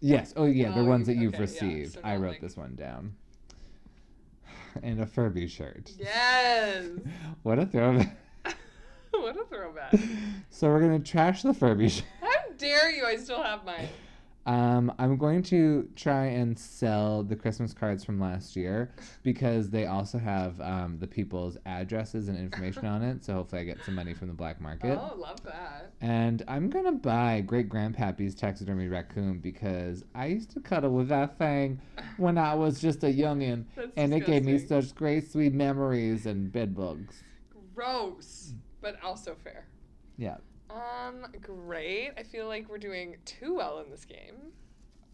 Yes. Oh, yeah. The Oh, ones you- that you've okay, yeah, received. so I wrote like- this one down. And a Furby shirt. Yes. [laughs] What a throwback. [laughs] what a throwback. so we're gonna trash the Furby shirt. How dare you? I still have mine. Um, I'm going to try and sell the Christmas cards from last year because they also have um, the people's addresses and information on it. So hopefully I get some money from the black market. Oh, love that. And I'm gonna buy Great Grandpappy's taxidermy raccoon because I used to cuddle with that thing when I was just a youngin, That's and it gave me such great sweet memories and bed bugs. Gross, but also fair. Yeah, Um, great. I feel like we're doing too well in this game.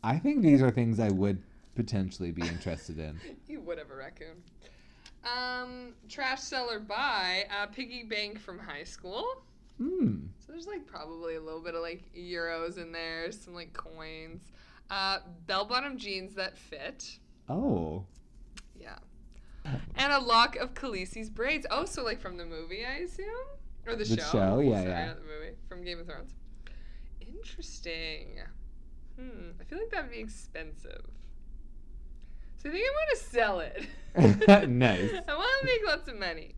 I think these are things I would potentially be interested in. [laughs] You would have a raccoon. Um, trash seller buy a piggy bank from high school. Hmm. So there's like probably a little bit of like euros in there, some like coins. Uh, bell bottom jeans that fit. Oh. Yeah. And a lock of Khaleesi's braids. Oh, so like from the movie, I assume? Or the, The show? show, yeah, Sorry, yeah. the movie. From Game of Thrones. Interesting. Hmm. I feel like that'd be expensive. So I think I'm to sell it. [laughs] Nice. [laughs] I want to make lots of money.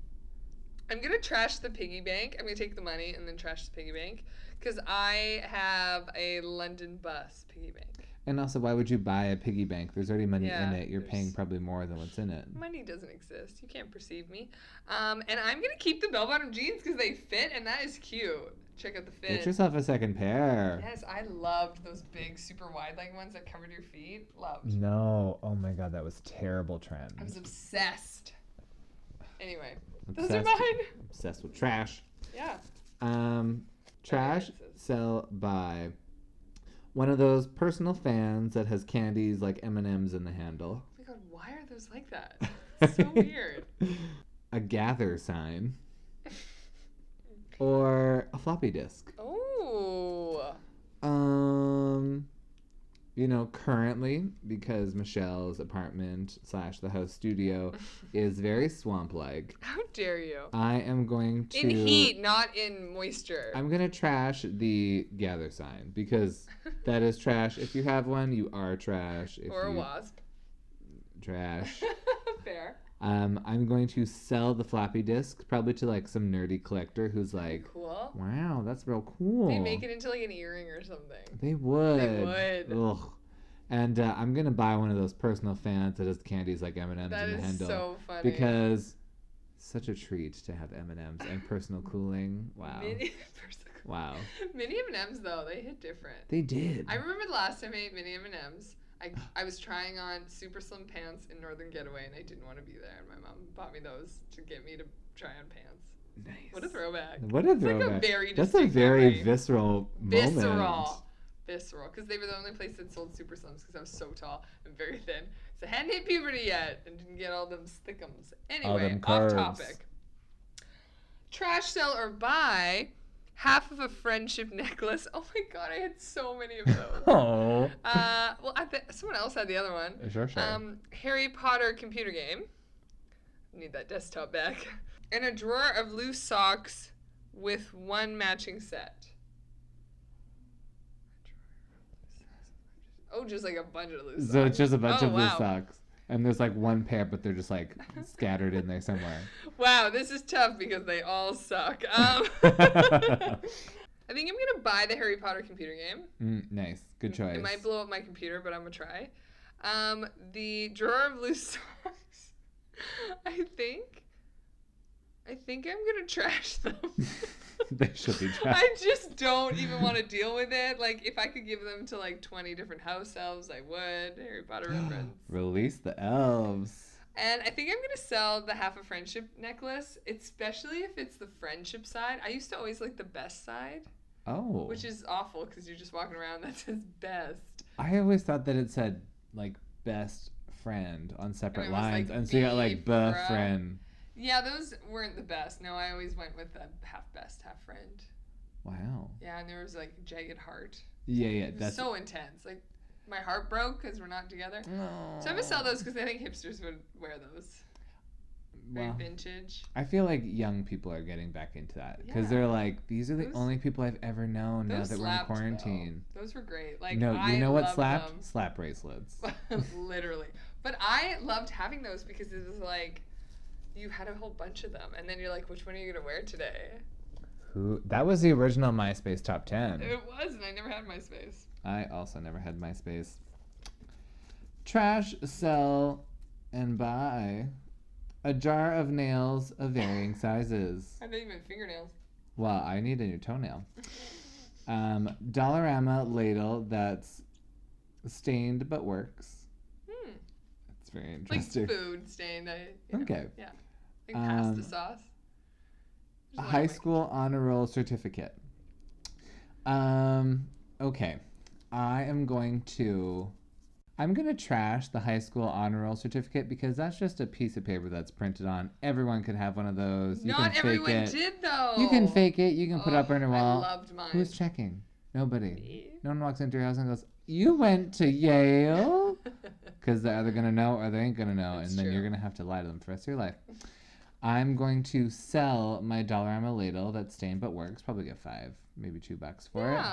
I'm going to trash the piggy bank. I'm going to take the money and then trash the piggy bank. Because I have a London bus piggy bank. And also, why would you buy a piggy bank? There's already money Yeah, in it. You're paying probably more than what's in it. Money doesn't exist. You can't perceive me. Um, and I'm gonna keep the bell bottom jeans because they fit, and that is cute. Check out the fit. Get yourself a second pair. yes, I loved those big, super wide leg ones that covered your feet. Loved. No. Oh my god, that was terrible trend. I was obsessed. Anyway, those are mine. obsessed with trash. Yeah. Um, trash, sell, buy. One of those personal fans that has candies like M and M's in the handle. Oh my god, why are those like that? It's [laughs] so weird. A gather sign. [laughs] Or a floppy disk. Oh. Um, you know, currently because Michelle's apartment slash the house studio [laughs] is very swamp-like, How dare you? I am going to In heat, not in moisture. I'm gonna trash the gather sign because [laughs] that is trash. If you have one, you are trash. If or a you wasp. trash. [laughs] Fair. Um, I'm going to sell the floppy disk probably to like some nerdy collector who's like, Cool. "Wow, that's real cool." They make it into like an earring or something. They would. They would. Ugh. And uh, I'm gonna buy one of those personal fans that has candies like M and M's in the is handle so funny. because such a treat to have M and M's and personal cooling. Wow, [laughs] Mini, [laughs] wow, [laughs] mini M&Ms though, they hit different. they did. I remember the last time I ate mini M&Ms. I, I was trying on super slim pants in Northern Getaway and I didn't want to be there. And my mom bought me those to get me to try on pants. nice. What a throwback. What a It's like a throwback. very That's a very visceral moment. Visceral. Visceral. Because they were the only place that sold super slims because I was so tall and very thin. So I hadn't hit puberty yet and didn't get all them stickums. Anyway, them off topic. Trash sell or buy half of a friendship [laughs] necklace. Oh my god, I had so many of those. [laughs] Oh. uh, well, I th- someone else had the other one. Sure, sure. Um, Harry Potter computer game. Need that desktop back. [laughs] And a drawer of loose socks with one matching set. Oh, just like a bunch of loose socks. so it's just a bunch Oh, of loose socks. And there's like one pair, but they're just like [laughs] scattered in there somewhere. Wow, this is tough because they all suck. [laughs] Um, [laughs] I think I'm gonna buy the Harry Potter computer game. Mm, nice. Good choice. It might blow up my computer, but I'm gonna try. Um, the drawer of loose socks. I think. I think I'm gonna trash them. [laughs] they should be [laughs] trash. I just don't even want to deal with it. Like, if I could give them to like 20 different house elves, I would. Harry Potter reference. [gasps] Release the elves. And I think I'm gonna sell the half a friendship necklace, especially if it's the friendship side. I used to always like the best side, Oh. which is awful because you're just walking around [laughs] that says best. I always thought that it said like best friend on separate was, like, lines, and so you got like be buh fri- friend. Yeah, those weren't the best. No, I always went with the half best, half friend. Wow. Yeah, and there was like jagged heart. Yeah, yeah. That's so intense. Like my heart broke because we're not together. No. So I'm gonna sell those because I think hipsters would wear those. Very Well, vintage. I feel like young people are getting back into that because Yeah. they're like, these are the Those- only people I've ever known now that we're in slapped, though. quarantine. Those were great. Like no, I you know what slapped? them. Slap bracelets. [laughs] literally. But I loved having those because it was like you had a whole bunch of them, and then you're like, which one are you gonna wear today? Who? That was the original MySpace top ten. It was, and I never had MySpace. I also never had MySpace. Trash, sell, and buy a jar of nails of varying [laughs] sizes. I you meant fingernails. Well, I need a new toenail. Um, Dollarama ladle that's stained but works. Hmm. It's very interesting. Like food stained. I, you know, Okay. Yeah. Like pasta Um, sauce. A high school honor roll certificate. Um, okay. I am going to I'm going to trash the high school honor roll certificate because that's just a piece of paper that's printed on. Everyone could have one of those. You Not can everyone fake it. did though. You can fake it. You can put it up on your I wall. loved mine. Who's checking? Nobody. Me. No one walks into your house and goes, "You went to Yale," [laughs] because they're either gonna know or they ain't gonna know, That's and then you're gonna have to lie to them for the rest of your life. I'm going to sell my Dollarama ladle that's stained but works. Probably get five, maybe two bucks for it.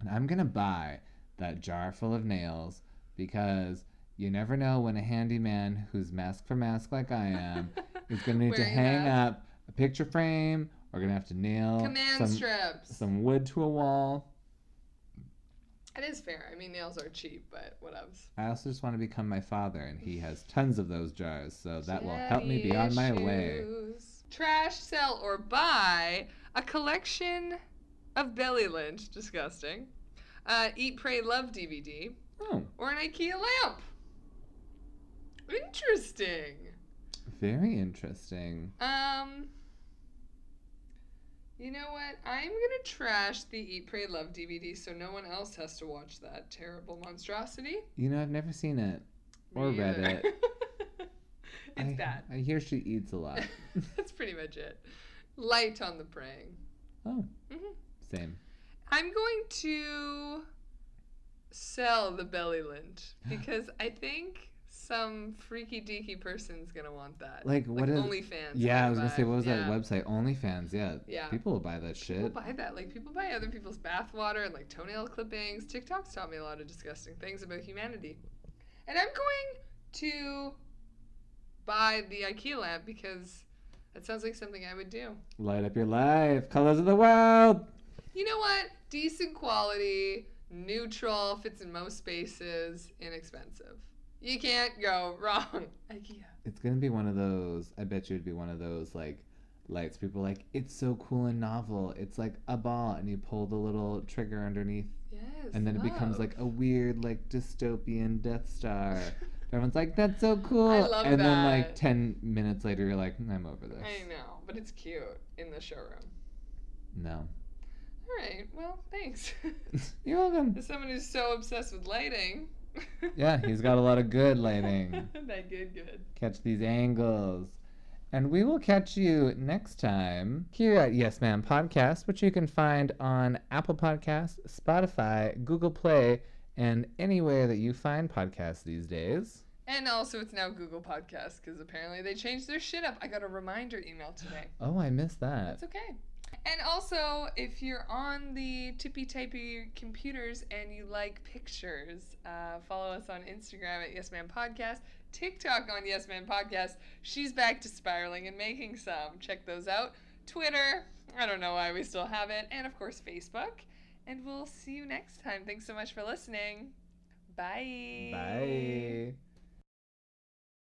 And I'm gonna buy that jar full of nails because you never know when a handyman who's mask for mask like I am [laughs] is gonna need to hang that. up a picture frame or gonna have to nail Command some strips. some wood to a wall. It is fair. I mean, nails are cheap, but whatevs. I also just want to become my father, and he has tons of those jars, so that will help me be on my way. Trash, sell, or buy a collection of belly lint. Disgusting. Uh, Eat, Pray, Love DVD. Oh, Or an IKEA lamp. Interesting. very interesting. Um. You know what? I'm gonna trash the Eat, Pray, Love DVD so no one else has to watch that terrible monstrosity. You know, I've never seen it. Or Me read either. it. [laughs] it's I, bad. I hear she eats a lot. [laughs] That's pretty much it. Light on the praying. oh, Mhm. same. I'm going to sell the belly lint [gasps] because I think some freaky deaky person's gonna want that. Like, what is- OnlyFans? Yeah, I was gonna say, what was Yeah. that website? OnlyFans. Yeah. Yeah. People will buy that People shit. buy that. Like people buy other people's bathwater and like toenail clippings. TikTok's taught me a lot of disgusting things about humanity. And I'm going to buy the IKEA lamp because that sounds like something I would do. Light up your life. Colors of the world. You know what? Decent quality, neutral, fits in most spaces, inexpensive. You can't go wrong. [laughs] IKEA. It's gonna be one of those. I bet you it'd be one of those like lights. People are like, it's so cool and novel. It's like a ball, and you pull the little trigger underneath, Yes. and then it becomes like a weird like dystopian Death Star. [laughs] Everyone's like, that's so cool. I love and then like ten minutes later, you're like, "Mm, I'm over this. I know, but it's cute in the showroom. No. All right. Well, thanks. [laughs] You're welcome. As someone who's so obsessed with lighting. [laughs] Yeah, he's got a lot of good lighting. [laughs] that good, good. Catch these angles. And we will catch you next time here at Yes Ma'am Podcast, which you can find on Apple Podcasts, Spotify, Google Play, and anywhere that you find podcasts these days. And also, it's now Google Podcasts because apparently they changed their shit up. I got a reminder email today. Oh, I missed that. It's okay. And also, if you're on the tippy typey computers and you like pictures, uh, follow us on Instagram at Yes Man Podcast, TikTok on Yes Man Podcast. She's back to spiraling and making some. Check those out. Twitter, I don't know why we still have it. And of course, Facebook. And we'll see you next time. Thanks so much for listening. Bye. Bye.